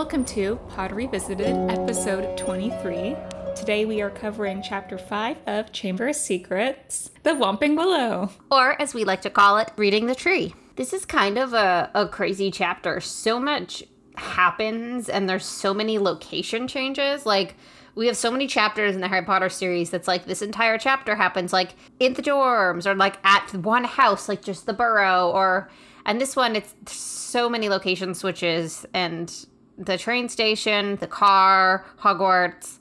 Welcome to Pod Revisited, episode 23. Today we are covering chapter 5 of Chamber of Secrets, The Whomping Willow. Or, as we like to call it, reading the tree. This is kind of a, a crazy chapter. So much happens, and there's so many location changes. Like, we have so many chapters in the Harry Potter series that's like this entire chapter happens like in the dorms or like at one house, like just the burrow, or and this one it's so many location switches and the train station, the car, Hogwarts.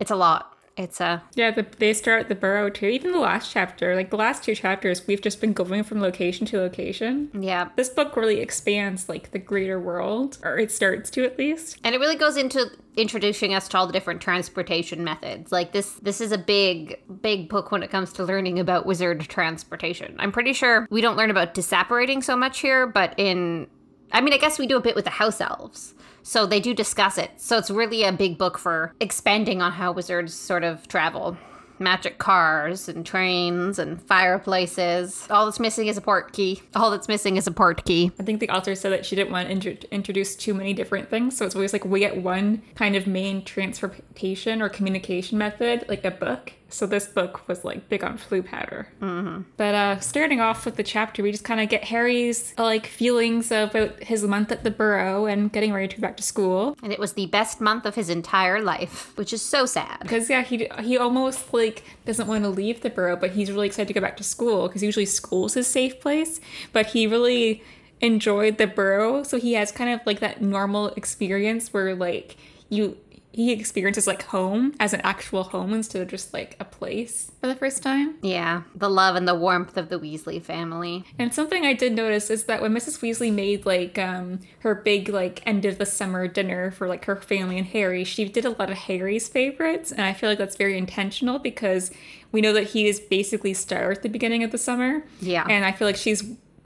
It's a lot. It's a Yeah, the, they start the burrow too. Even the last chapter, like the last two chapters, we've just been going from location to location. yeah. This book really expands like the greater world, or it starts to at least. And it really goes into introducing us to all the different transportation methods. Like this this is a big big book when it comes to learning about wizard transportation. I'm pretty sure we don't learn about disapparating so much here, but in I mean, I guess we do a bit with the house elves. So they do discuss it. So it's really a big book for expanding on how wizards sort of travel. Magic cars and trains and fireplaces. All that's missing is a Portkey. All that's missing is a Portkey. I think the author said that she didn't want to intro- introduce too many different things, so it's always like we get one kind of main transportation or communication method, like a book. So this book was like big on Floo powder. Mm-hmm. But uh, starting off with the chapter, we just kind of get Harry's like feelings about his month at the Burrow and getting ready to go back to school. And it was the best month of his entire life, which is so sad. Because yeah, he he almost like doesn't want to leave the Burrow, but he's really excited to go back to school because usually school's his safe place. But he really enjoyed the Burrow, so he has kind of like that normal experience where like you he experiences like home as an actual home instead of just like a place for the first time. Yeah, the love and the warmth of the Weasley family. And something I did notice is that when Mrs. Weasley made like um her big like end of the summer dinner for like her family and Harry, she did a lot of Harry's favorites, and I feel like that's very intentional because we know that he is basically star at the beginning of the summer. Yeah. And I feel like she's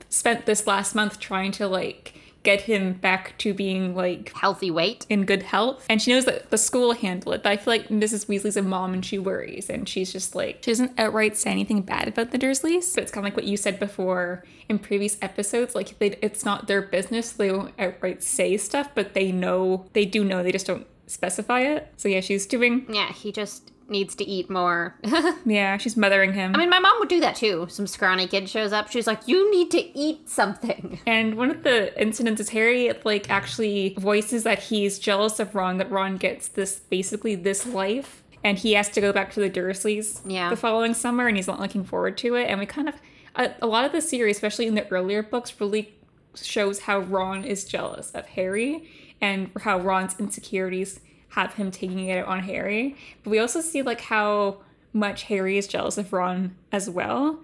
spent this last month trying to like get him back to being like Healthy weight. in good health. And she knows that the school will handle it. But I feel like Mrs. Weasley's a mom and she worries. And she's just like, she doesn't outright say anything bad about the Dursleys. But it's kind of like what you said before in previous episodes. Like, they, it's not their business. They won't outright say stuff, but they know, they do know, they just don't specify it. So yeah, she's doing, Yeah, he just needs to eat more. yeah, she's mothering him. I mean, my mom would do that too. Some scrawny kid shows up. She's like, "You need to eat something." And one of the incidents is Harry like actually voices that he's jealous of Ron that Ron gets this basically this life and he has to go back to the Dursleys Yeah. the following summer and he's not looking forward to it and we kind of a, a lot of the series especially in the earlier books really shows how Ron is jealous of Harry and how Ron's insecurities have him taking it out on Harry but we also see like how much Harry is jealous of Ron as well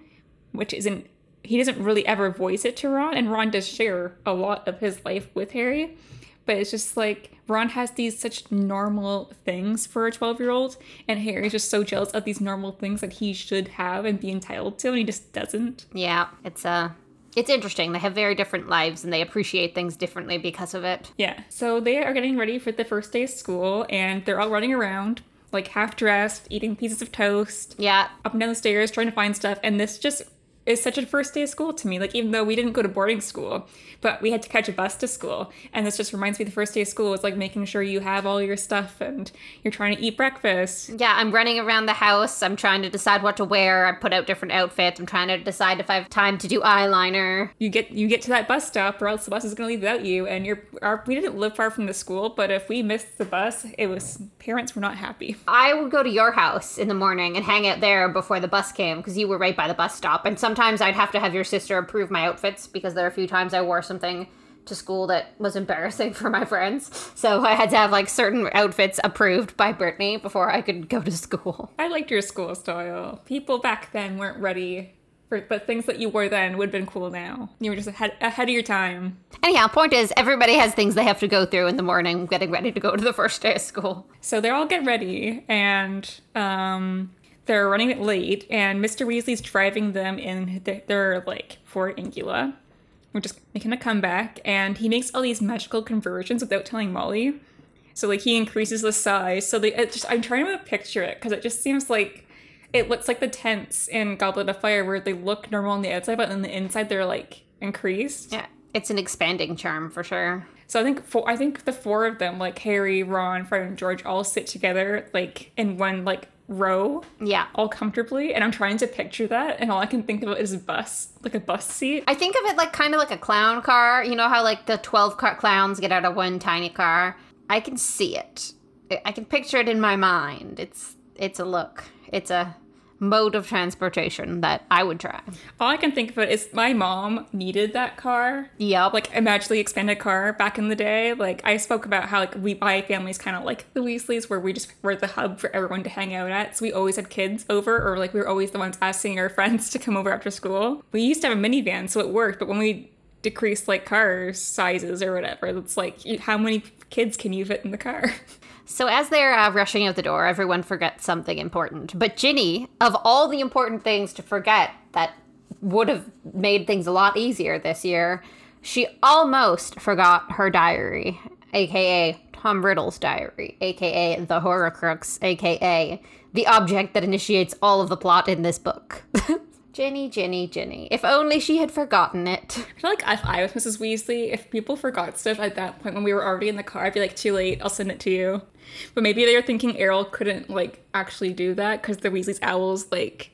which isn't he doesn't really ever voice it to Ron, and Ron does share a lot of his life with Harry. But it's just like Ron has these such normal things for a 12 year old, and Harry's just so jealous of these normal things that he should have and be entitled to, and he just doesn't. Yeah, it's uh it's interesting. They have very different lives and they appreciate things differently because of it. Yeah. So they are getting ready for the first day of school, and they're all running around, like half dressed, eating pieces of toast, Yeah, up and down the stairs, trying to find stuff, and this just is such a first day of school to me. Like even though we didn't go to boarding school, but we had to catch a bus to school, and this just reminds me the first day of school was like making sure you have all your stuff and you're trying to eat breakfast. Yeah, I'm running around the house. I'm trying to decide what to wear. I put out different outfits. I'm trying to decide if I have time to do eyeliner. You get you get to that bus stop, or else the bus is gonna leave without you. And you're our, we didn't live far from the school, but if we missed the bus, it was parents were not happy. I would go to your house in the morning and hang out there before the bus came because you were right by the bus stop. And sometimes I'd have to have your sister approve my outfits because there are a few times I wore something to school that was embarrassing for my friends. So I had to have like certain outfits approved by Brittany before I could go to school. I liked your school style. People back then weren't ready. For, but things that you wore then would have been cool now. You were just ahead, ahead of your time. Anyhow, point is, everybody has things they have to go through in the morning getting ready to go to the first day of school. So they're all get ready, and um, they're running late, and Mr. Weasley's driving them in their, their like Ford Anglia. We're just making a comeback, and he makes all these magical conversions without telling Molly. So like he increases the size. So they it just I'm trying to picture it because it just seems like it looks like the tents in Goblet of Fire where they look normal on the outside, but on the inside they're like increased. Yeah, it's an expanding charm for sure. So I think four, I think the four of them, like Harry, Ron, Fred, and George, all sit together like in one like row, Yeah. all comfortably. And I'm trying to picture that, and all I can think of is a bus, like a bus seat. I think of it like kind of like a clown car. You know how like the 12 car- clowns get out of one tiny car? I can see it. I- I can picture it in my mind. It's it's a look. It's a mode of transportation that I would try. All I can think of it is my mom needed that car. Yep. like a magically expanded car back in the day. Like I spoke about how like we buy families kind of like the Weasleys, where we just were the hub for everyone to hang out at. So we always had kids over, or like we were always the ones asking our friends to come over after school. We used to have a minivan, so it worked. But when we decreased like car sizes or whatever, it's like how many kids can you fit in the car? So as they're uh, rushing out the door, everyone forgets something important. But Ginny, of all the important things to forget that would have made things a lot easier this year, she almost forgot her diary, aka Tom Riddle's diary, aka the Horcrux, aka the object that initiates all of the plot in this book. Ginny, Ginny, Ginny. If only she had forgotten it. I feel like if I was Mrs. Weasley, if people forgot stuff at that point when we were already in the car, I'd be like, too late, I'll send it to you. But maybe they were thinking Errol couldn't like actually do that because the Weasley's owl's like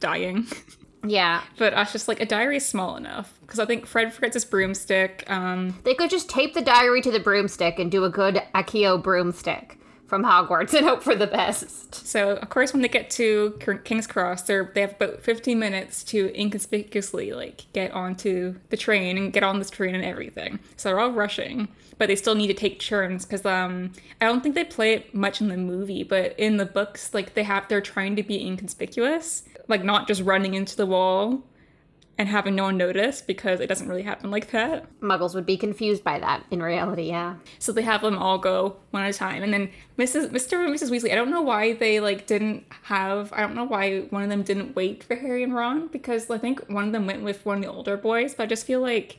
dying. Yeah. But I was just like, a diary is small enough because I think Fred forgets his broomstick. Um, They could just tape the diary to the broomstick and do a good Accio broomstick from Hogwarts and hope for the best. so of course, when they get to King's Cross, they're they have about 15 minutes to inconspicuously like get onto the train and get on this train and everything. So they're all rushing, but they still need to take turns because um I don't think they play it much in the movie, but in the books, like they have they're trying to be inconspicuous, like not just running into the wall and having no one notice because it doesn't really happen like that. Muggles would be confused by that in reality, yeah. So they have them all go one at a time, and then Mrs. Mr. and Mrs. Weasley. I don't know why they like didn't have. I don't know why one of them didn't wait for Harry and Ron because I think one of them went with one of the older boys. But I just feel like,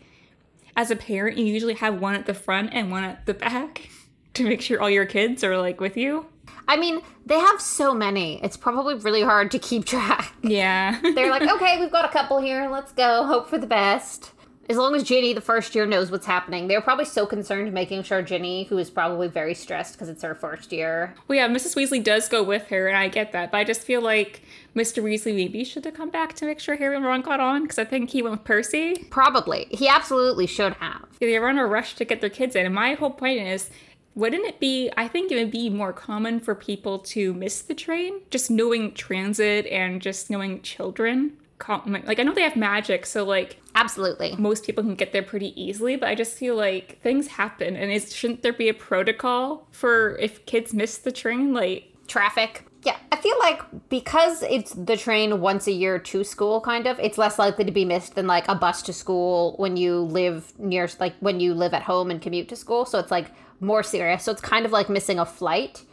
as a parent, you usually have one at the front and one at the back to make sure all your kids are like with you. I mean, they have so many. It's probably really hard to keep track. Yeah. They're like, okay, we've got a couple here. Let's go. Hope for the best. As long as Ginny, the first year, knows what's happening. They're probably so concerned making sure Ginny, who is probably very stressed because it's her first year. well, yeah. Mrs. Weasley does go with her, and I get that, but I just feel like Mr. Weasley maybe should have come back to make sure Harry and Ron got on because I think he went with Percy. Probably. He absolutely should have. they run a rush to get their kids in. And my whole point is, wouldn't it be? I think it would be more common for people to miss the train, just knowing transit and just knowing children. Like I know they have magic, so like Absolutely. most people can get there pretty easily. But I just feel like things happen, and is shouldn't there be a protocol for if kids miss the train? Like traffic. Yeah, I feel like because it's the train once a year to school, kind of, it's less likely to be missed than like a bus to school when you live near, like when you live at home and commute to school. So it's like more serious. So it's kind of like missing a flight.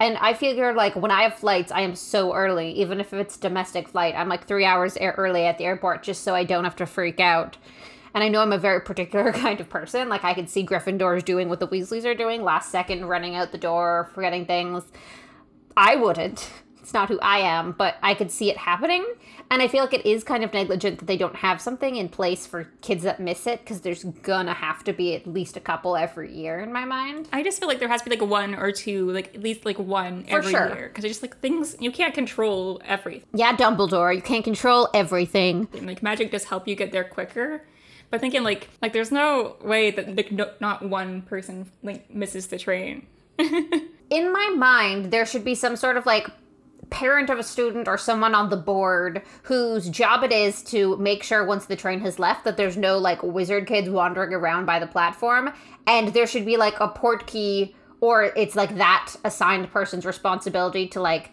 And I figure like when I have flights, I am so early, even if it's domestic flight. I'm like three hours early at the airport just so I don't have to freak out. And I know I'm a very particular kind of person. Like I could see Gryffindors doing what the Weasleys are doing, last second running out the door, forgetting things. I wouldn't. It's not who I am, but I could see it happening. And I feel like it is kind of negligent that they don't have something in place for kids that miss it because there's gonna have to be at least a couple every year in my mind. I just feel like there has to be like one or two, like at least like one every sure. year, because it's just like things you can't control everything. Yeah, Dumbledore, you can't control everything. And, like magic does help you get there quicker. But thinking like like there's no way that like, no, not one person like misses the train. in my mind, there should be some sort of like parent of a student or someone on the board whose job it is to make sure once the train has left that there's no like wizard kids wandering around by the platform and there should be like a Portkey or it's like that assigned person's responsibility to like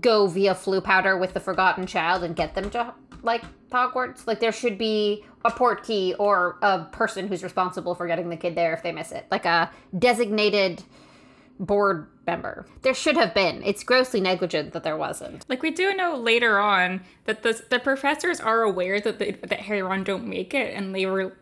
go via Floo powder with the forgotten child and get them to like Hogwarts. Like there should be a Portkey or a person who's responsible for getting the kid there if they miss it. Like a designated board member. There should have been. It's grossly negligent that there wasn't. Like we do know later on that the the professors are aware that the, that Harry Ron don't make it, and they were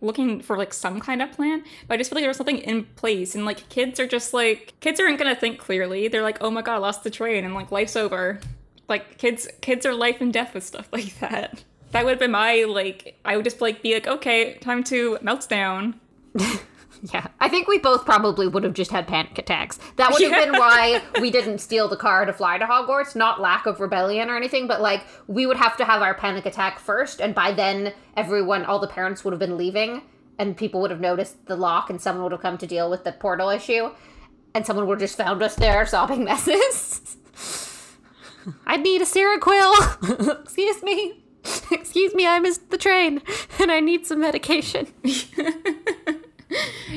looking for like some kind of plan. But I just feel like there was something in place, and like kids are just like kids aren't gonna think clearly. They're like, oh my god, I lost the train, and like life's over. Like kids, kids are life and death with stuff like that. That would have been my like. I would just like be like, okay, time to melt down. Yeah, I think we both probably would have just had panic attacks. That would have Yeah. been why we didn't steal the car to fly to Hogwarts. Not lack of rebellion or anything, but like we would have to have our panic attack first, and by then everyone, all the parents would have been leaving, and people would have noticed the lock, and someone would have come to deal with the portal issue, and someone would have just found us there sobbing messes. I need a Seroquel. Excuse me. Excuse me, I missed the train, and I need some medication.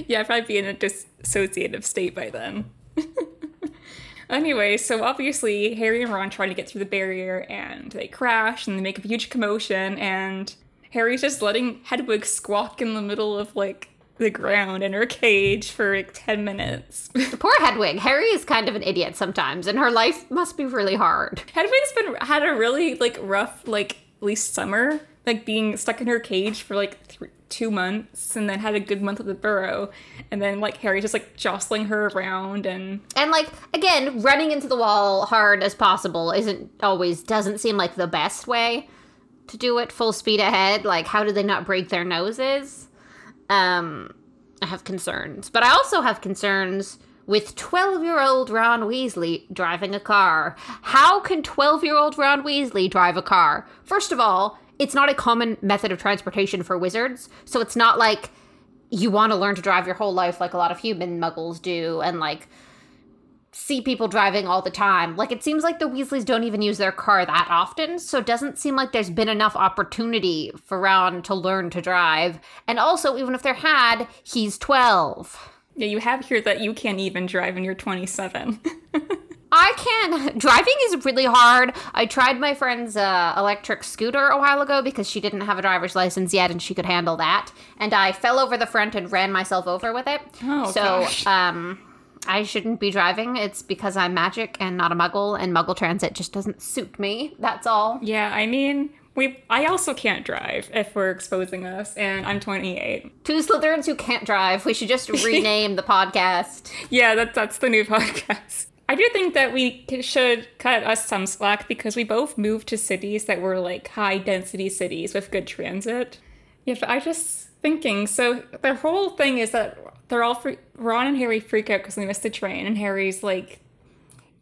Yeah, I'd probably be in a dissociative state by then. anyway, so obviously Harry and Ron try to get through the barrier and they crash and they make a huge commotion and Harry's just letting Hedwig squawk in the middle of like the ground in her cage for like 10 minutes. Poor Hedwig. Harry is kind of an idiot sometimes, and her life must be really hard. Hedwig's been had a really like rough like at least summer, like being stuck in her cage for like th- two months, and then had a good month at the burrow, and then like Harry just like jostling her around, and And like again, running into the wall hard as possible isn't always doesn't seem like the best way to do it full speed ahead. Like how do they not break their noses? Um I have concerns. But I also have concerns with 12-year-old Ron Weasley driving a car. How can 12-year-old Ron Weasley drive a car? First of all, it's not a common method of transportation for wizards, so it's not like you want to learn to drive your whole life like a lot of human muggles do and like see people driving all the time. Like it seems like the Weasleys don't even use their car that often, so it doesn't seem like there's been enough opportunity for Ron to learn to drive. And also, even if there had, he's 12. yeah, you have here that you can't even drive and you're 27. I can. Driving is really hard. I tried my friend's uh, electric scooter a while ago because she didn't have a driver's license yet and she could handle that. And I fell over the front and ran myself over with it. Oh, so, gosh. um, I shouldn't be driving. It's because I'm magic and not a muggle, and muggle transit just doesn't suit me. That's all. yeah, I mean, we I also can't drive if we're exposing us, and I'm 28. Two Slytherins who can't drive. We should just rename the podcast. Yeah, that, that's the new podcast. I do think that we should cut us some slack because we both moved to cities that were like high density cities with good transit. Yeah, but I just thinking, so the whole thing is that they're all free- Ron and Harry freak out because they missed the train, and Harry's like,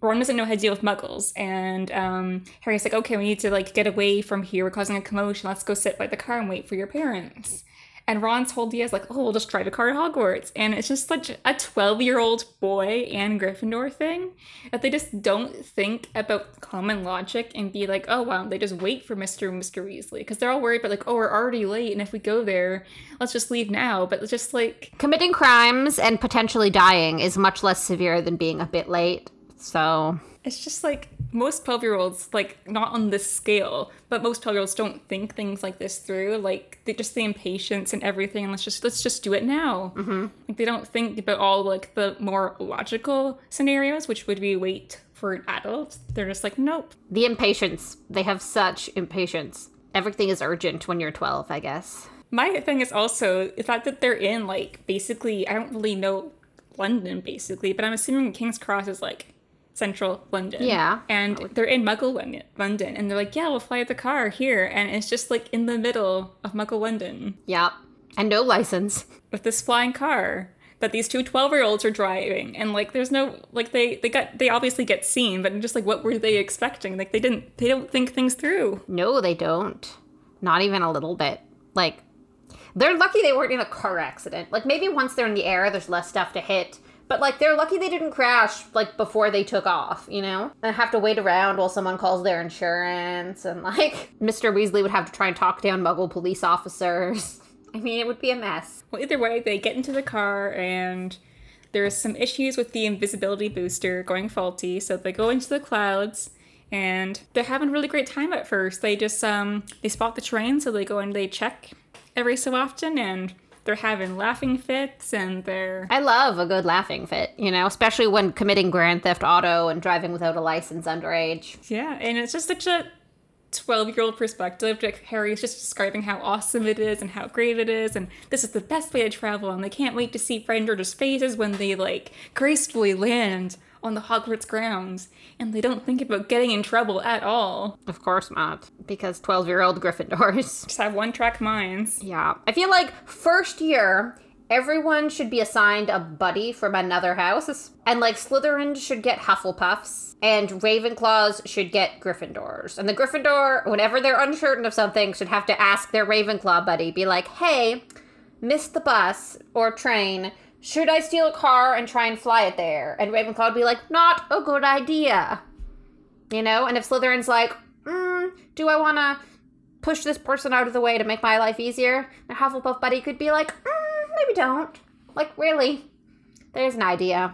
Ron doesn't know how to deal with muggles, and um, Harry's like, okay, we need to like get away from here. We're causing a commotion. Let's go sit by the car and wait for your parents. And Ron's whole idea is like, oh, we'll just drive a car to Hogwarts. And it's just such a 12 year old boy and Gryffindor thing that they just don't think about common logic and be like, oh, wow, they just wait for Mr. and Mr. Weasley. Because they're all worried about, like, oh, we're already late. And if we go there, let's just leave now. But it's just like, Committing crimes and potentially dying is much less severe than being a bit late. So, it's just like most 12 year olds, like, not on this scale, but most 12 year olds don't think things like this through. Like, they just the impatience and everything. And let's just, let's just do it now. Mm-hmm. Like, they don't think about all, like, the more logical scenarios, which would be wait for adults. They're just like, nope. the impatience. They have such impatience. Everything is urgent when you're 12, I guess. My thing is also the fact that they're in, like, basically, I don't really know London, basically, but I'm assuming King's Cross is, like, central London. Yeah. And they're in Muggle London, and they're like, yeah, we'll fly the car here. And it's just, like, in the middle of Muggle London Yep. And no license. with this flying car that these two 12 year olds are driving. And, like, there's no, like, they, they got, they obviously get seen, but just, like, what were they expecting? Like, they didn't, they don't think things through. No, they don't. Not even a little bit. Like, they're lucky they weren't in a car accident. Like, maybe once they're in the air, there's less stuff to hit. But, like, they're lucky they didn't crash, like, before they took off, you know? And have to wait around while someone calls their insurance. And, like, Mr. Weasley would have to try and talk down muggle police officers. I mean, it would be a mess. Well, either way, they get into the car and there's some issues with the invisibility booster going faulty, so they go into the clouds and they're having a really great time at first. They just um they spot the train, so they go and they check every so often and they're having laughing fits and they're I love a good laughing fit, you know, especially when committing Grand Theft Auto and driving without a license underage. yeah, and it's just such a 12 year old perspective. Like Harry's just describing how awesome it is and how great it is, and this is the best way to travel, and they can't wait to see Frinder's faces when they like gracefully land on the Hogwarts grounds, and they don't think about getting in trouble at all. Of course not, because 12 year old Gryffindors. Just have one track minds. Yeah. I feel like first year, everyone should be assigned a buddy from another house. And like Slytherin should get Hufflepuffs and Ravenclaws should get Gryffindors. And the Gryffindor, whenever they're uncertain of something, should have to ask their Ravenclaw buddy, be like, hey, missed the bus or train. Should I steal a car and try and fly it there? And Ravenclaw would be like, not a good idea. You know? And if Slytherin's like, mm, do I want to push this person out of the way to make my life easier? And Hufflepuff buddy could be like, mm, maybe don't. Like, really? There's an idea.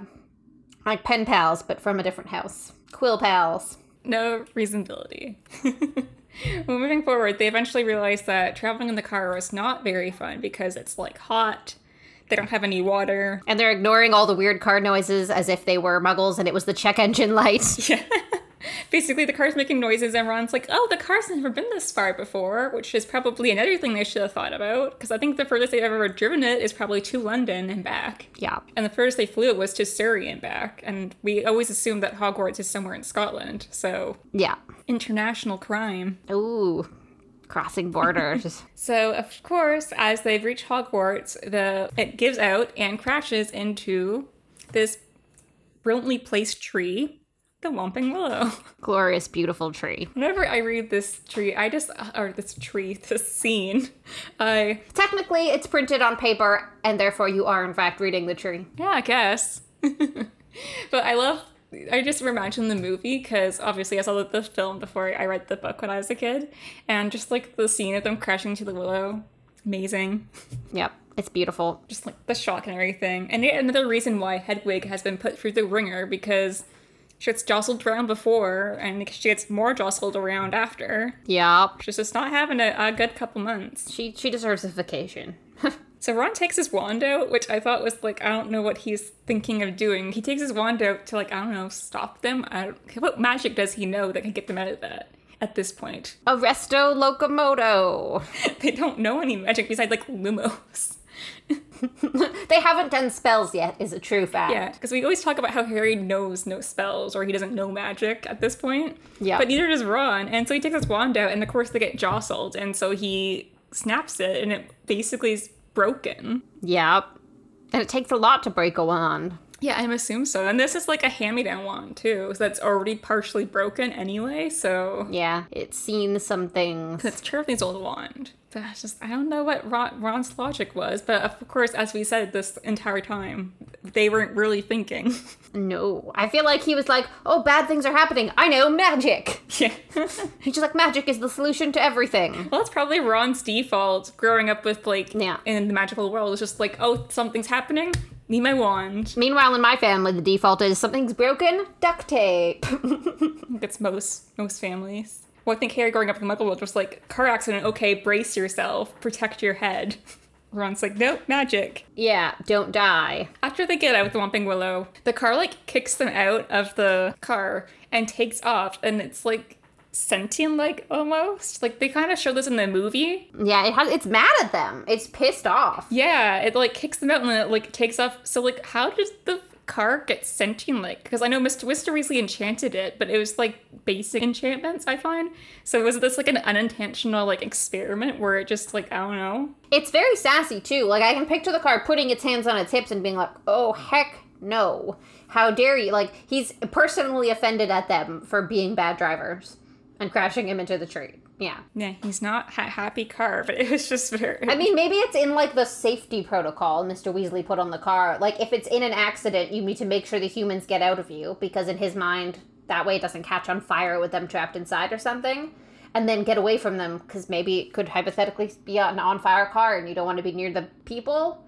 Like pen pals, but from a different house. Quill pals. No reasonability. well, moving forward, they eventually realize that traveling in the car was not very fun because it's like hot. They don't have any water. And they're ignoring all the weird car noises as if they were muggles and it was the check engine light. Yeah. Basically, the car's making noises, and Ron's like, oh, the car's never been this far before, which is probably another thing they should have thought about, because I think the furthest they've ever driven it is probably to London and back. Yeah. And the furthest they flew it was to Surrey and back, and we always assume that Hogwarts is somewhere in Scotland, so Yeah. international crime. Ooh. Crossing borders. So of course, as they've reached Hogwarts, the it gives out and crashes into this brilliantly placed tree, the Whomping Willow. Glorious, beautiful tree. Whenever I read this tree, I just uh, or this tree, this scene, I Technically, it's printed on paper, and therefore you are, in fact, reading the tree. yeah, I guess. but I love. I just imagine the movie because obviously I saw the, the film before I read the book when I was a kid, and just like the scene of them crashing to the willow, amazing. Yep. It's beautiful. just like the shock and everything. And yet another reason why Hedwig has been put through the ringer because she gets jostled around before and she gets more jostled around after. Yep. She's just not having a, a good couple months. She she deserves a vacation. So Ron takes his wand out, which I thought was like, I don't know what he's thinking of doing. He takes his wand out to like, I don't know, stop them. I don't, what magic does he know that can get them out of that at this point? Arresto locomoto. They don't know any magic besides like lumos. they haven't done spells yet, is a true fact. Yeah, because we always talk about how Harry knows no spells or he doesn't know magic at this point. Yeah. But neither does Ron. And so he takes his wand out, and of course they get jostled. And so he snaps it, and it basically is broken. Yep. And it takes a lot to break a wand. Yeah, I'm assume so. And this is like a hand me down wand, too. So that's already partially broken anyway. So Yeah. It's seen some things. it's Charlie's old wand. I just, I don't know what Ron, Ron's logic was. But of course, as we said this entire time, they weren't really thinking. No. I feel like he was like, oh, bad things are happening. I know, magic. yeah. He's just like, magic is the solution to everything. Well, that's probably Ron's default growing up with like Yeah. in the magical world. It's just like, oh, something's happening. Need my wand. Meanwhile, in my family, the default is something's broken, duct tape. It's most most families. Well, I think Harry growing up in the Muggle world was like car accident. Okay, brace yourself, protect your head. Ron's like, nope, magic. yeah, don't die. After they get out with the Whomping Willow, the car like kicks them out of the car and takes off, and it's like sentient like almost. Like they kind of show this in the movie. Yeah, it has, it's mad at them. It's pissed off. Yeah, it like kicks them out and then it like takes off. So like, how does the car get sentient like? Because I know Mr. Mr. Weasley enchanted it, but it was like basic enchantments. I find. So it was this like an unintentional like experiment where it just like I don't know? It's very sassy too. Like I can picture the car putting its hands on its hips and being like, "Oh heck no! How dare you!" Like he's personally offended at them for being bad drivers and crashing him into the tree. Yeah. Yeah, he's not a happy car, but it was just very. I mean, maybe it's in like the safety protocol Mr. Weasley put on the car. Like, if it's in an accident, you need to make sure the humans get out of you because, in his mind, that way it doesn't catch on fire with them trapped inside or something. And then get away from them because maybe it could hypothetically be an on fire car and you don't want to be near the people.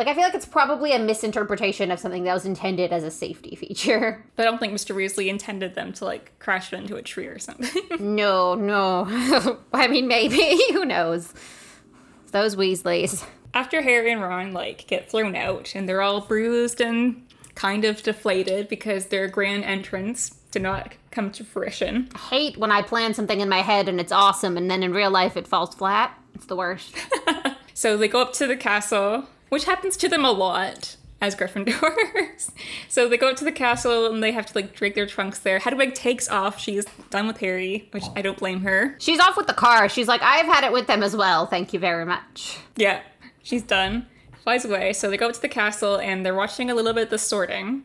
Like, I feel like it's probably a misinterpretation of something that was intended as a safety feature. but I don't think Mr. Weasley intended them to like crash into a tree or something. no, no. I mean, maybe. Who knows? Those Weasleys. After Harry and Ron like get thrown out and they're all bruised and kind of deflated because their grand entrance did not come to fruition. I hate when I plan something in my head and it's awesome and then in real life it falls flat. It's the worst. So they go up to the castle, which happens to them a lot as Gryffindors. so they go up to the castle and they have to like drag their trunks there. Hedwig takes off. She's done with Harry, which I don't blame her. She's off with the car. She's like, I've had it with them as well. Thank you very much. Yeah, she's done. flies away. So they go up to the castle and they're watching a little bit of the sorting.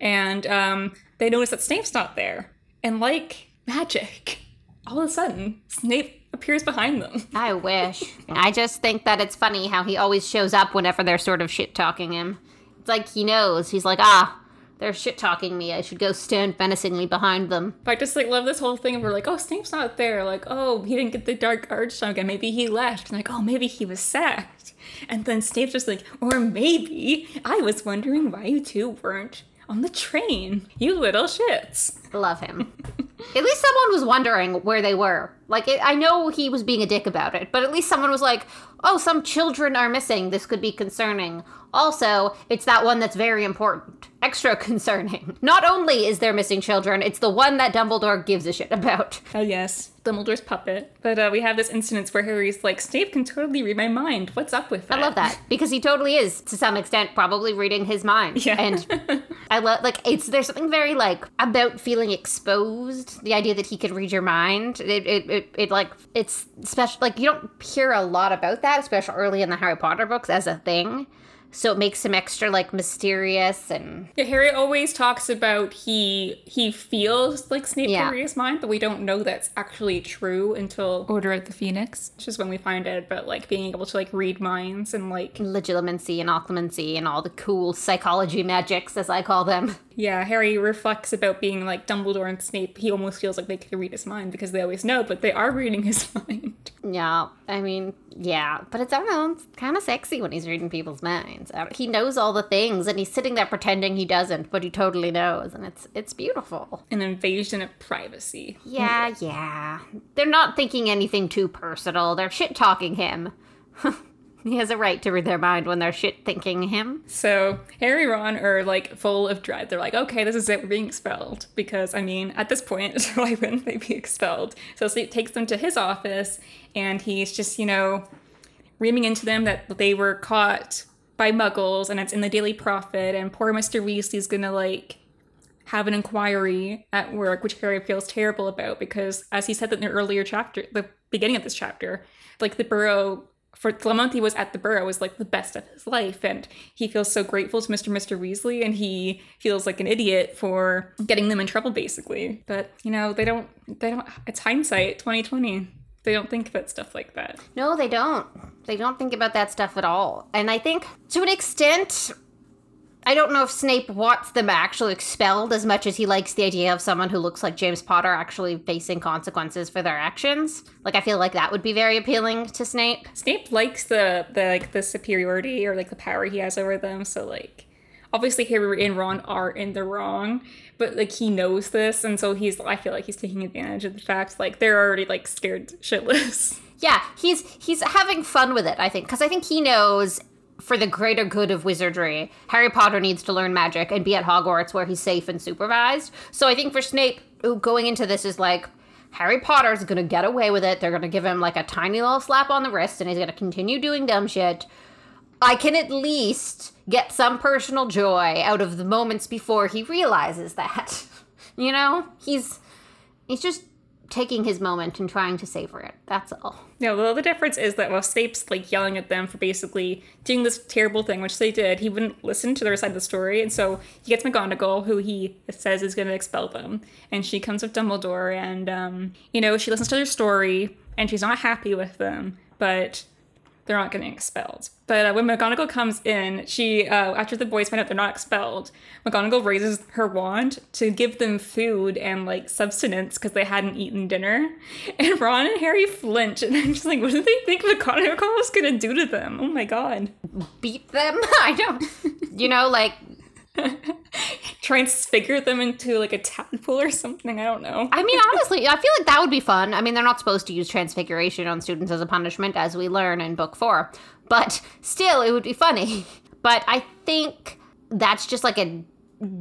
And um, they notice that Snape's not there. And like magic, all of a sudden, Snape appears behind them. I wish. I just think that it's funny how he always shows up whenever they're sort of shit talking him. It's like he knows. He's like, ah, they're shit talking me. I should go stand menacingly behind them. But I just like love this whole thing of we're like, oh, Snape's not there. Like, oh, he didn't get the Dark Arts again. Maybe he left. And like, oh, maybe he was sacked. And then Snape's just like, or maybe I was wondering why you two weren't on the train. You little shits. Love him. at least someone was wondering where they were. Like, it, I know he was being a dick about it, but at least someone was like, oh, some children are missing. This could be concerning. Also, it's that one that's very important. Extra concerning. Not only is there missing children, it's the one that Dumbledore gives a shit about. Oh, yes. Dumbledore's puppet. But uh, we have this instance where Harry's like, Snape can totally read my mind. What's up with that? I love that because he totally is, to some extent, probably reading his mind. Yeah. And I love, like, it's there's something very like about feeling exposed. The idea that he could read your mind. It, it, it, it like, it's special. Like, you don't hear a lot about that, especially early in the Harry Potter books as a thing so it makes him extra like mysterious and yeah, Harry always talks about he he feels like Snape Yeah. can read his mind, but we don't know that's actually true until Order of the Phoenix, which is when we find out about like being able to like read minds and like legilimency and occlumency and all the cool psychology magics, as I call them. Yeah, Harry reflects about being like Dumbledore and Snape. He almost feels like they can read his mind because they always know, but they are reading his mind. Yeah, I mean, yeah, but it's I don't know, it's kind of sexy when he's reading people's minds. Uh, he knows all the things, and he's sitting there pretending he doesn't, but he totally knows, and it's it's beautiful. An invasion of privacy. Yeah, yeah. They're not thinking anything too personal. They're shit talking him. he has a right to read their mind when they're shit thinking him. So Harry Ron are like full of dread. They're like, okay, this is it. We're being expelled. Because I mean, at this point, why wouldn't they be expelled? So Snape takes them to his office, and he's just you know reaming into them that they were caught by Muggles, and it's in the Daily Prophet, and poor Mister Weasley's gonna like have an inquiry at work, which Harry feels terrible about because, as he said in the earlier chapter, the beginning of this chapter, like the Burrow for Clemente was at the Burrow was like the best of his life, and he feels so grateful to Mr. Mr. Weasley, and he feels like an idiot for getting them in trouble, basically. But you know, they don't, they don't. It's hindsight, twenty twenty. They don't think about stuff like that. No, they don't. They don't think about that stuff at all. And I think to an extent, I don't know if Snape wants them actually expelled as much as he likes the idea of someone who looks like James Potter actually facing consequences for their actions. Like I feel like that would be very appealing to Snape. Snape likes the the like the superiority or like the power he has over them. So like obviously Harry and Ron are in the wrong, but like he knows this and so he's I feel like he's taking advantage of the fact like they're already like scared shitless. Yeah, he's he's having fun with it, I think, because I think he knows for the greater good of wizardry, Harry Potter needs to learn magic and be at Hogwarts where he's safe and supervised. So I think for Snape, going into this is like Harry Potter's gonna get away with it. They're gonna give him like a tiny little slap on the wrist, and he's gonna continue doing dumb shit. I can at least get some personal joy out of the moments before he realizes that. You know, he's he's just taking his moment and trying to savor it. That's all. No, well, the difference is that while Snape's like yelling at them for basically doing this terrible thing, which they did, he wouldn't listen to their side of the story, and so he gets McGonagall, who he says is going to expel them, and she comes with Dumbledore, and um, you know she listens to their story, and she's not happy with them, but they're not getting expelled. But uh, when McGonagall comes in, she uh, after the boys find out they're not expelled, McGonagall raises her wand to give them food and like substance because they hadn't eaten dinner. And Ron and Harry flinch, and I'm just like, what do they think McGonagall is gonna do to them? Oh my god! Beat them? I don't. You know, like Transfigure them into like a tadpole or something. I don't know. I mean, honestly, I feel like that would be fun. I mean, they're not supposed to use transfiguration on students as a punishment, as we learn in book four, but still, it would be funny. But I think that's just like a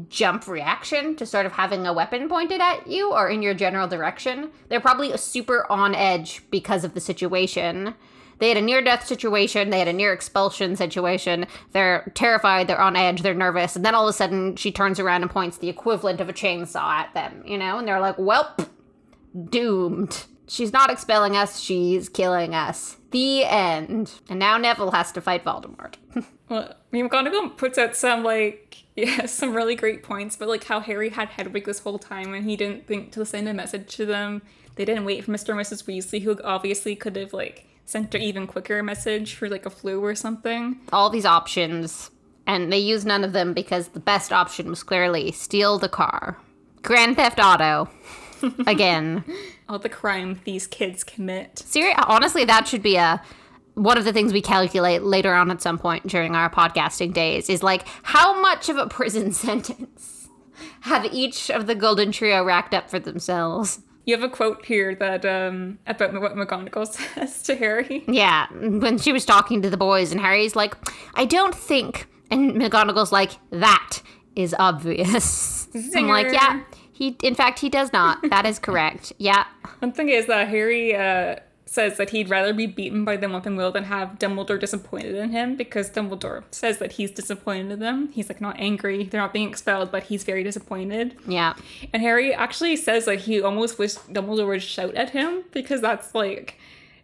jump reaction to sort of having a weapon pointed at you or in your general direction. They're probably super on edge because of the situation. They had a near death situation, they had a near expulsion situation. They're terrified, they're on edge, they're nervous, and then all of a sudden she turns around and points the equivalent of a chainsaw at them, you know? And they're like, well, doomed. She's not expelling us, she's killing us. The end. And now Neville has to fight Voldemort. Well, McGonagall puts out some like yeah, some really great points, but like how Harry had Hedwig this whole time and he didn't think to send a message to them. They didn't wait for Mr. and Mrs. Weasley, who obviously could have like sent an even quicker message for like a Floo or something. All these options, and they used none of them because the best option was clearly steal the car. Grand Theft Auto. Again. All the crime these kids commit. Seri- honestly, that should be a one of the things we calculate later on at some point during our podcasting days is like how much of a prison sentence have each of the golden trio racked up for themselves You have a quote here that um about what McGonagall says to Harry. yeah when she was talking to the boys and harry's like i don't think and mcgonagall's like that is obvious. I'm like yeah he in fact he does not. That is correct. Yeah. One thing is that Harry uh, says that he'd rather be beaten by the Whomping Will than have Dumbledore disappointed in him because Dumbledore says that he's disappointed in them. He's like not angry, they're not being expelled, but he's very disappointed. yeah And Harry actually says that he almost wished Dumbledore would shout at him because that's like,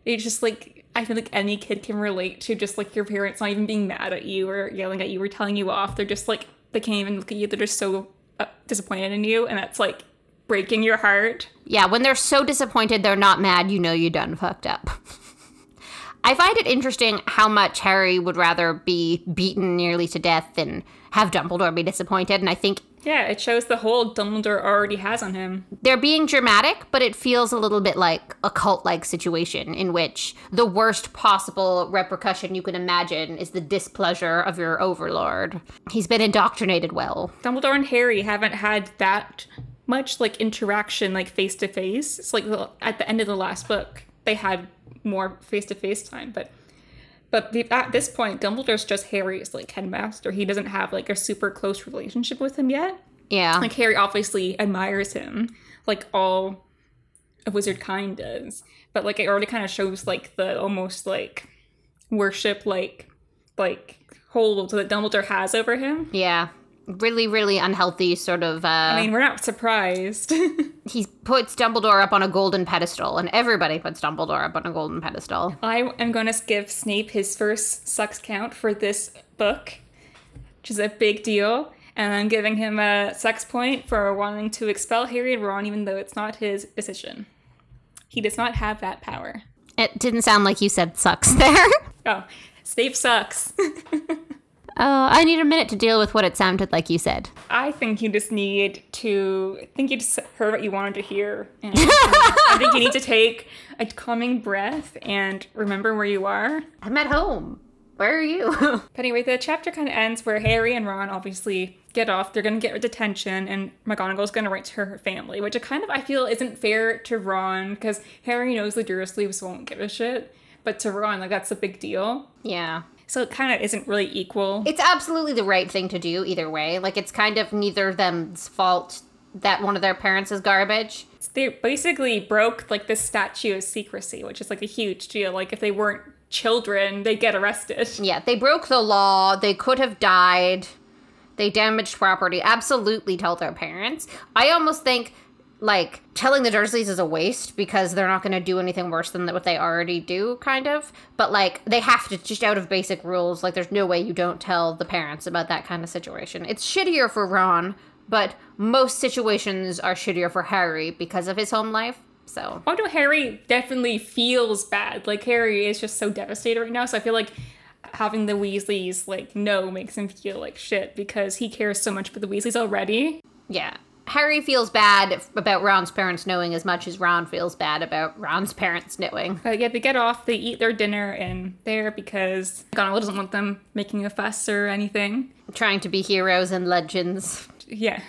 it's just like, I feel like any kid can relate to just like your parents not even being mad at you or yelling at you or telling you off. They're just like, they can't even look at you. They're just so uh, disappointed in you. And that's like breaking your heart. Yeah, when they're so disappointed they're not mad, you know you done fucked up. I find it interesting how much Harry would rather be beaten nearly to death than have Dumbledore be disappointed, and I think Yeah, it shows the hold Dumbledore already has on him. they're being dramatic, but it feels a little bit like a cult like situation in which the worst possible repercussion you can imagine is the displeasure of your overlord. He's been indoctrinated well. Dumbledore and Harry haven't had that much like interaction like face to face. It's like the, at the end of the last book they had more face to face time, but but the- at this point Dumbledore's just Harry's like headmaster. He doesn't have like a super close relationship with him yet. Yeah. Like Harry obviously admires him, like all a wizard kind does. But like it already kind of shows like the almost like worship like like hold that Dumbledore has over him. yeah. Really, really unhealthy sort of uh I mean, we're not surprised. he puts Dumbledore up on a golden pedestal, and everybody puts Dumbledore up on a golden pedestal. I am going to give Snape his first sucks count for this book, which is a big deal. And I'm giving him a sucks point for wanting to expel Harry and Ron, even though it's not his decision. He does not have that power. It didn't sound like you said sucks there. Oh, Snape sucks. Oh, I need a minute to deal with what it sounded like you said. I think you just need to. I think you just heard what you wanted to hear. And I think you need to take a calming breath and remember where you are. I'm at home. Where are you? But anyway, the chapter kind of ends where Harry and Ron obviously get off. They're going to get detention, and McGonagall's going to write to her family, which I kind of I feel isn't fair to Ron because Harry knows the Dursleys won't give a shit, but to Ron, like that's a big deal. yeah. So it kind of isn't really equal. It's absolutely the right thing to do either way. Like, it's kind of neither of them's fault that one of their parents is garbage. they basically broke like this Statute of Secrecy, which is like a huge deal. Like if they weren't children, they get arrested. Yeah, they broke the law. They could have died. They damaged property. Absolutely tell their parents. I almost think like telling the Dursleys is a waste because they're not going to do anything worse than what they already do, kind of. But like they have to just out of basic rules. Like there's no way you don't tell the parents about that kind of situation. It's shittier for Ron, but most situations are shittier for Harry because of his home life. So Although Harry definitely feels bad. Like Harry is just so devastated right now. So I feel like having the Weasleys like know makes him feel like shit because he cares so much for the Weasleys already. Yeah. Harry feels bad about Ron's parents knowing as much as Ron feels bad about Ron's parents knowing. But yeah, they get off, they eat their dinner in there because McGonagall doesn't want them making a fuss or anything. Trying to be heroes and legends. Yeah.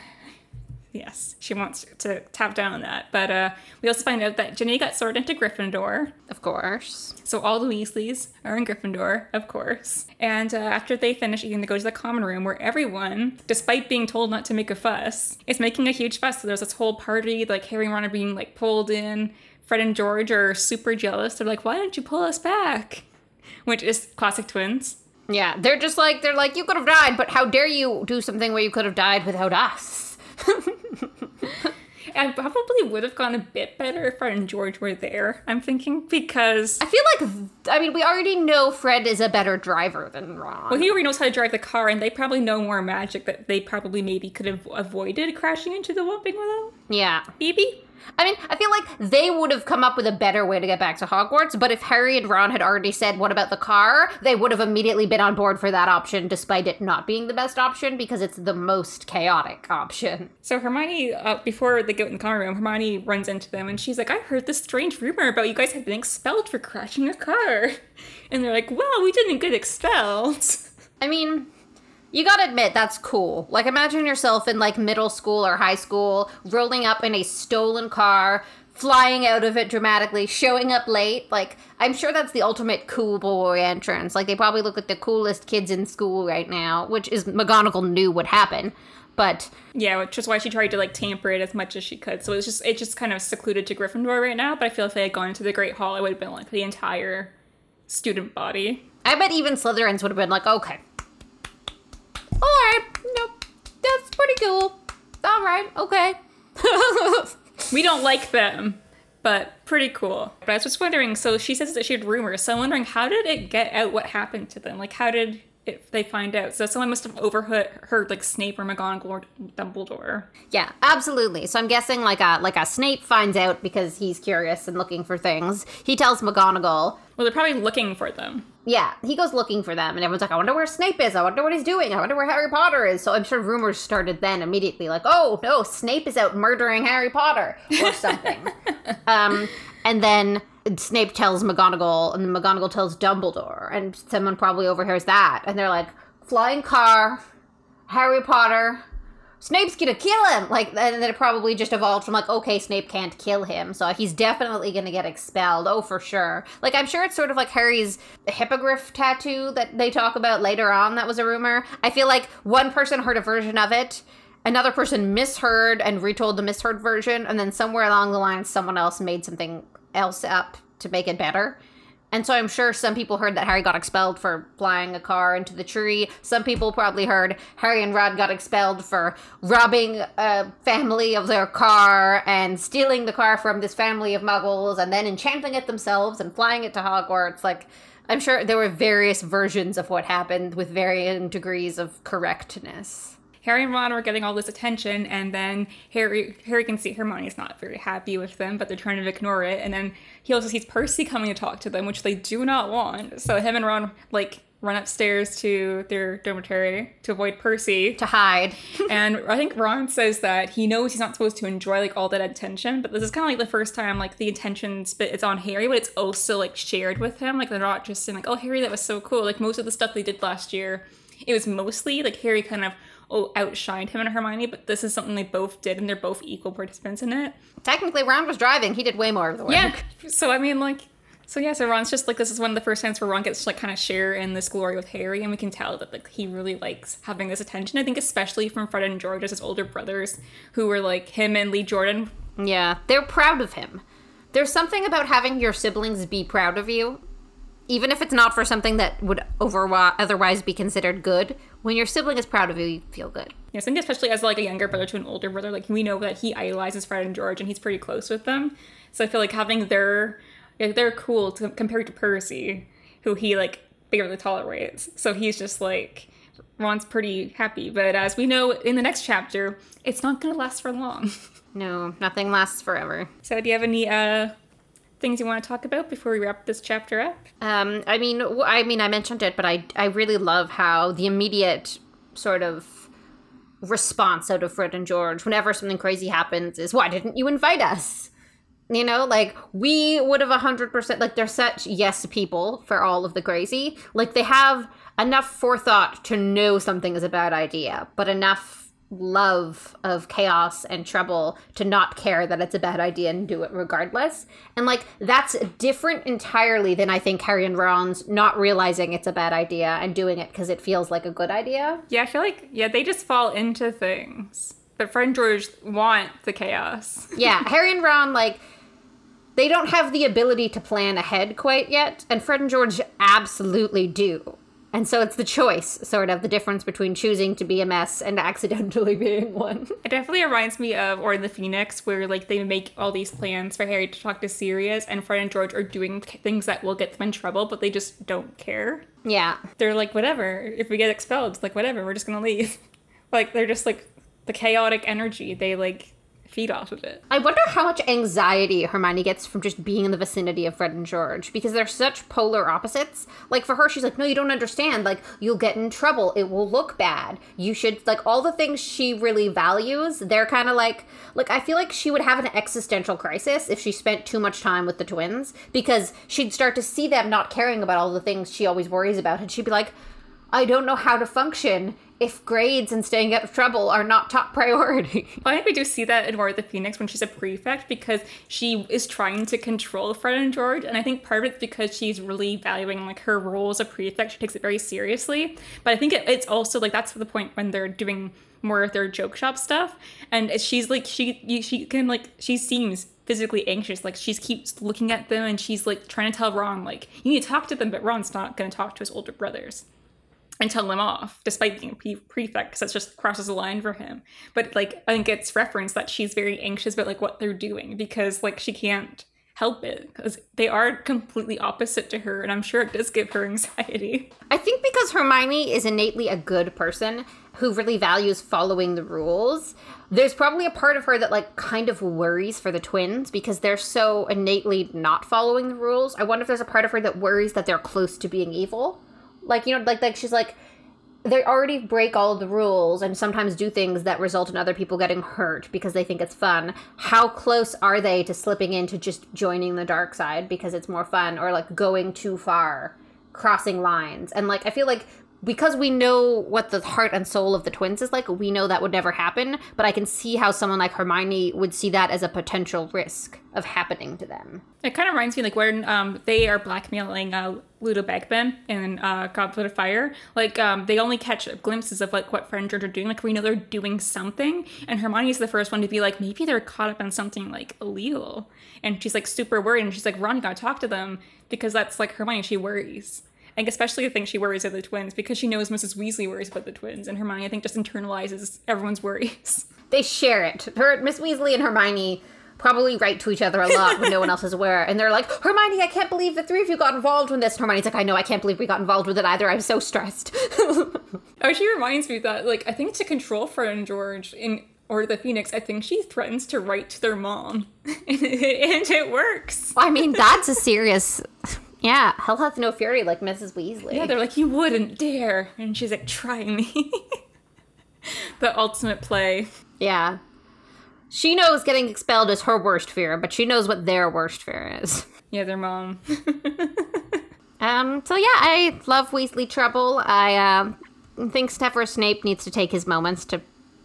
Yes, she wants to tap down on that. But uh, we also find out that Ginny got sorted into Gryffindor. Of course. So all the Weasleys are in Gryffindor, of course. And uh, after they finish eating, they go to the common room where everyone, despite being told not to make a fuss, is making a huge fuss. So there's this whole party, like Harry and Ron are being like pulled in. Fred and George are super jealous. They're like, "Why didn't you pull us back?" Which is classic twins. Yeah, they're just like, they're like, you could have died, but how dare you do something where you could have died without us? I probably would have gone a bit better if Fred and George were there. I'm thinking because I feel like I mean we already know Fred is a better driver than Ron. well, he already knows how to drive the car, and they probably know more magic that they probably maybe could have avoided crashing into the Whomping Willow. yeah. Maybe. I mean, I feel like they would have come up with a better way to get back to Hogwarts, but if Harry and Ron had already said, What about the car? they would have immediately been on board for that option, despite it not being the best option because it's the most chaotic option. So Hermione, uh, before they go in the common room, Hermione runs into them and she's like, "I heard this strange rumor about you guys had been expelled for crashing a car," and they're like, "Well, we didn't get expelled." I mean, you gotta admit, that's cool. Like, imagine yourself in like middle school or high school, rolling up in a stolen car, flying out of it dramatically, showing up late. Like, I'm sure that's the ultimate cool boy entrance. Like, they probably look like the coolest kids in school right now, which is McGonagall knew would happen. But Yeah, which is why she tried to like tamper it as much as she could. So it's just it's just kind of secluded to Gryffindor right now. But I feel if they had gone into the Great Hall, it would have been like the entire student body. I bet even Slytherins would have been like, okay. Alright, nope. That's pretty cool. Alright, okay. We don't like them, but pretty cool. But I was just wondering. So she says that she had rumors. So I'm wondering how did it get out? What happened to them? Like how did it, they find out? So someone must have overheard heard like Snape or McGonagall or Dumbledore. Yeah, absolutely. So I'm guessing like a like a Snape finds out because he's curious and looking for things. He tells McGonagall. Well, they're probably looking for them. Yeah, he goes looking for them, and everyone's like, "I wonder where Snape is. I wonder what he's doing. I wonder where Harry Potter is." So I'm sure rumors started then immediately, like, "Oh no, Snape is out murdering Harry Potter or something." um, and then Snape tells McGonagall, and McGonagall tells Dumbledore, and someone probably overhears that, and they're like, "Flying car, Harry Potter." Snape's gonna kill him. Like, and then it probably just evolved from like, okay, Snape can't kill him, so he's definitely gonna get expelled. Oh, for sure. Like, I'm sure it's sort of like Harry's hippogriff tattoo that they talk about later on. That was a rumor. I feel like one person heard a version of it, another person misheard and retold the misheard version, and then somewhere along the line, someone else made something else up to make it better. And so I'm sure some people heard that Harry got expelled for flying a car into the tree. Some people probably heard Harry and Ron got expelled for robbing a family of their car and stealing the car from this family of muggles and then enchanting it themselves and flying it to Hogwarts. Like, I'm sure there were various versions of what happened with varying degrees of correctness. Harry and Ron are getting all this attention, and then Harry Harry can see Hermione's not very happy with them, but they're trying to ignore it. And then he also sees Percy coming to talk to them, which they do not want. So him and Ron like run upstairs to their dormitory to avoid Percy. To hide. and I think Ron says that he knows he's not supposed to enjoy like all that attention, but this is kind of like the first time like the attention's but it's on Harry, but it's also like shared with him. Like they're not just saying like, "Oh, Harry, that was so cool." Like most of the stuff they did last year, it was mostly like Harry kind of Oh, outshined him and Hermione, but this is something they both did, and they're both equal participants in it. Technically, Ron was driving. He did way more of the work. Yeah. So I mean, like, so yeah. So Ron's just like this is one of the first times where Ron gets to like kind of share in this glory with Harry, and we can tell that like he really likes having this attention. I think especially from Fred and George as his older brothers, who were like him and Lee Jordan. Yeah, they're proud of him. There's something about having your siblings be proud of you, even if it's not for something that would over otherwise be considered good. When your sibling is proud of you, you feel good. Yes, I think especially as like a younger brother to an older brother, like we know that he idolizes Fred and George, and he's pretty close with them. So I feel like having their like they're cool to, compared to Percy, who he like barely tolerates. So he's just like Ron's pretty happy, but as we know in the next chapter, it's not gonna last for long. No, nothing lasts forever. so do you have any uh things you want to talk about before we wrap this chapter up? Um, I mean, I mean, I mentioned it, but I I really love how the immediate sort of response out of Fred and George whenever something crazy happens is, "Why didn't you invite us?" You know, like we would have a hundred percent. Like they're such yes people for all of the crazy. Like they have enough forethought to know something is a bad idea, but enough love of chaos and trouble to not care that it's a bad idea and do it regardless. And like that's different entirely than I think Harry and Ron's not realizing it's a bad idea and doing it because it feels like a good idea. Yeah, I feel like yeah they just fall into things, but Fred and George want the chaos. Yeah, Harry and Ron like they don't have the ability to plan ahead quite yet, and Fred and George absolutely do. And so it's the choice, sort of, the difference between choosing to be a mess and accidentally being one. It definitely reminds me of Order the Phoenix, where like they make all these plans for Harry to talk to Sirius, and Fred and George are doing things that will get them in trouble, but they just don't care. Yeah. They're like, whatever. If we get expelled, it's like whatever. We're just gonna leave. like they're just like the chaotic energy. They like feed off of it. I wonder how much anxiety Hermione gets from just being in the vicinity of Fred and George because they're such polar opposites. Like for her, she's like, no, you don't understand. Like, you'll get in trouble. It will look bad. You should, like, all the things she really values, they're kind of like, like, I feel like she would have an existential crisis if she spent too much time with the twins because she'd start to see them not caring about all the things she always worries about. And she'd be like, I don't know how to function if grades and staying out of trouble are not top priority. I think we do see that in Order of the Phoenix when she's a prefect because she is trying to control Fred and George, and I think part of it's because she's really valuing like her role as a prefect. She takes it very seriously, but I think it, it's also like that's the point when they're doing more of their joke shop stuff, and she's like she she can like she seems physically anxious. Like she keeps looking at them and she's like trying to tell Ron like you need to talk to them, but Ron's not going to talk to his older brothers and tell them off, despite being a prefect, because that just crosses a line for him. But like, I think it's referenced that she's very anxious about like what they're doing because like she can't help it because they are completely opposite to her, and I'm sure it does give her anxiety. I think because Hermione is innately a good person who really values following the rules. There's probably a part of her that like kind of worries for the twins because they're so innately not following the rules. I wonder if there's a part of her that worries that they're close to being evil like you know like like she's like they already break all the rules and sometimes do things that result in other people getting hurt because they think it's fun. How close are they to slipping into just joining the dark side because it's more fun or like going too far, crossing lines? And like I feel like because we know what the heart and soul of the twins is like, we know that would never happen. But I can see how someone like Hermione would see that as a potential risk of happening to them. It kind of reminds me like when um, they are blackmailing uh, Ludo Bagman in uh, Goblet of Fire. Like um, they only catch glimpses of like what Fred George are doing. Like we know they're doing something, and Hermione is the first one to be like, maybe they're caught up in something like illegal, and she's like super worried, and she's like, Ron, gotta talk to them because that's like Hermione. She worries. And especially the thing she worries about the twins because she knows Mrs. Weasley worries about the twins, and Hermione I think just internalizes everyone's worries. They share it. Her Miss Weasley and Hermione probably write to each other a lot when no one else is aware. And they're like, Hermione, I can't believe the three of you got involved in this. And Hermione's like, I know, I can't believe we got involved with it either. I'm so stressed. oh, she reminds me that, like, I think to control Fred and George in Order the Phoenix, I think she threatens to write to their mom, and it works. I mean, that's a serious yeah, hell hath no fury like Mrs. Weasley. Yeah, they're like, you wouldn't dare. And she's like, try me. the ultimate play. Yeah. She knows getting expelled is her worst fear, but she knows what their worst fear is. Yeah, their mom. um, so yeah, I love Weasley Trouble. I um, think Severus Snape needs to take his moments to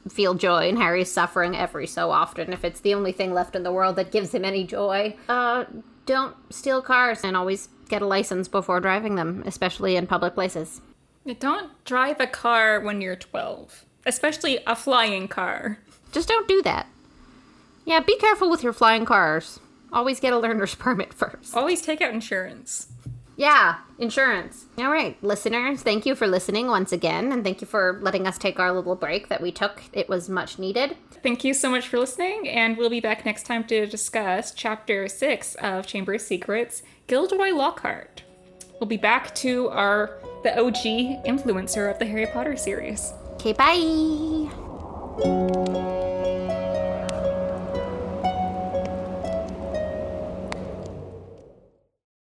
feel joy in Harry's suffering every so often if it's the only thing left in the world that gives him any joy. Uh, don't steal cars and always get a license before driving them, especially in public places. Don't drive a car when you're 12, especially a flying car. Just don't do that. Yeah, be careful with your flying cars. Always get a learner's permit first. Always take out insurance. Yeah, insurance. All right, listeners, thank you for listening once again, and thank you for letting us take our little break that we took. It was much needed. Thank you so much for listening, and we'll be back next time to discuss Chapter 6 of Chamber of Secrets Gilderoy Lockhart. We'll be back to our the OG influencer of the Harry Potter series. Okay, bye.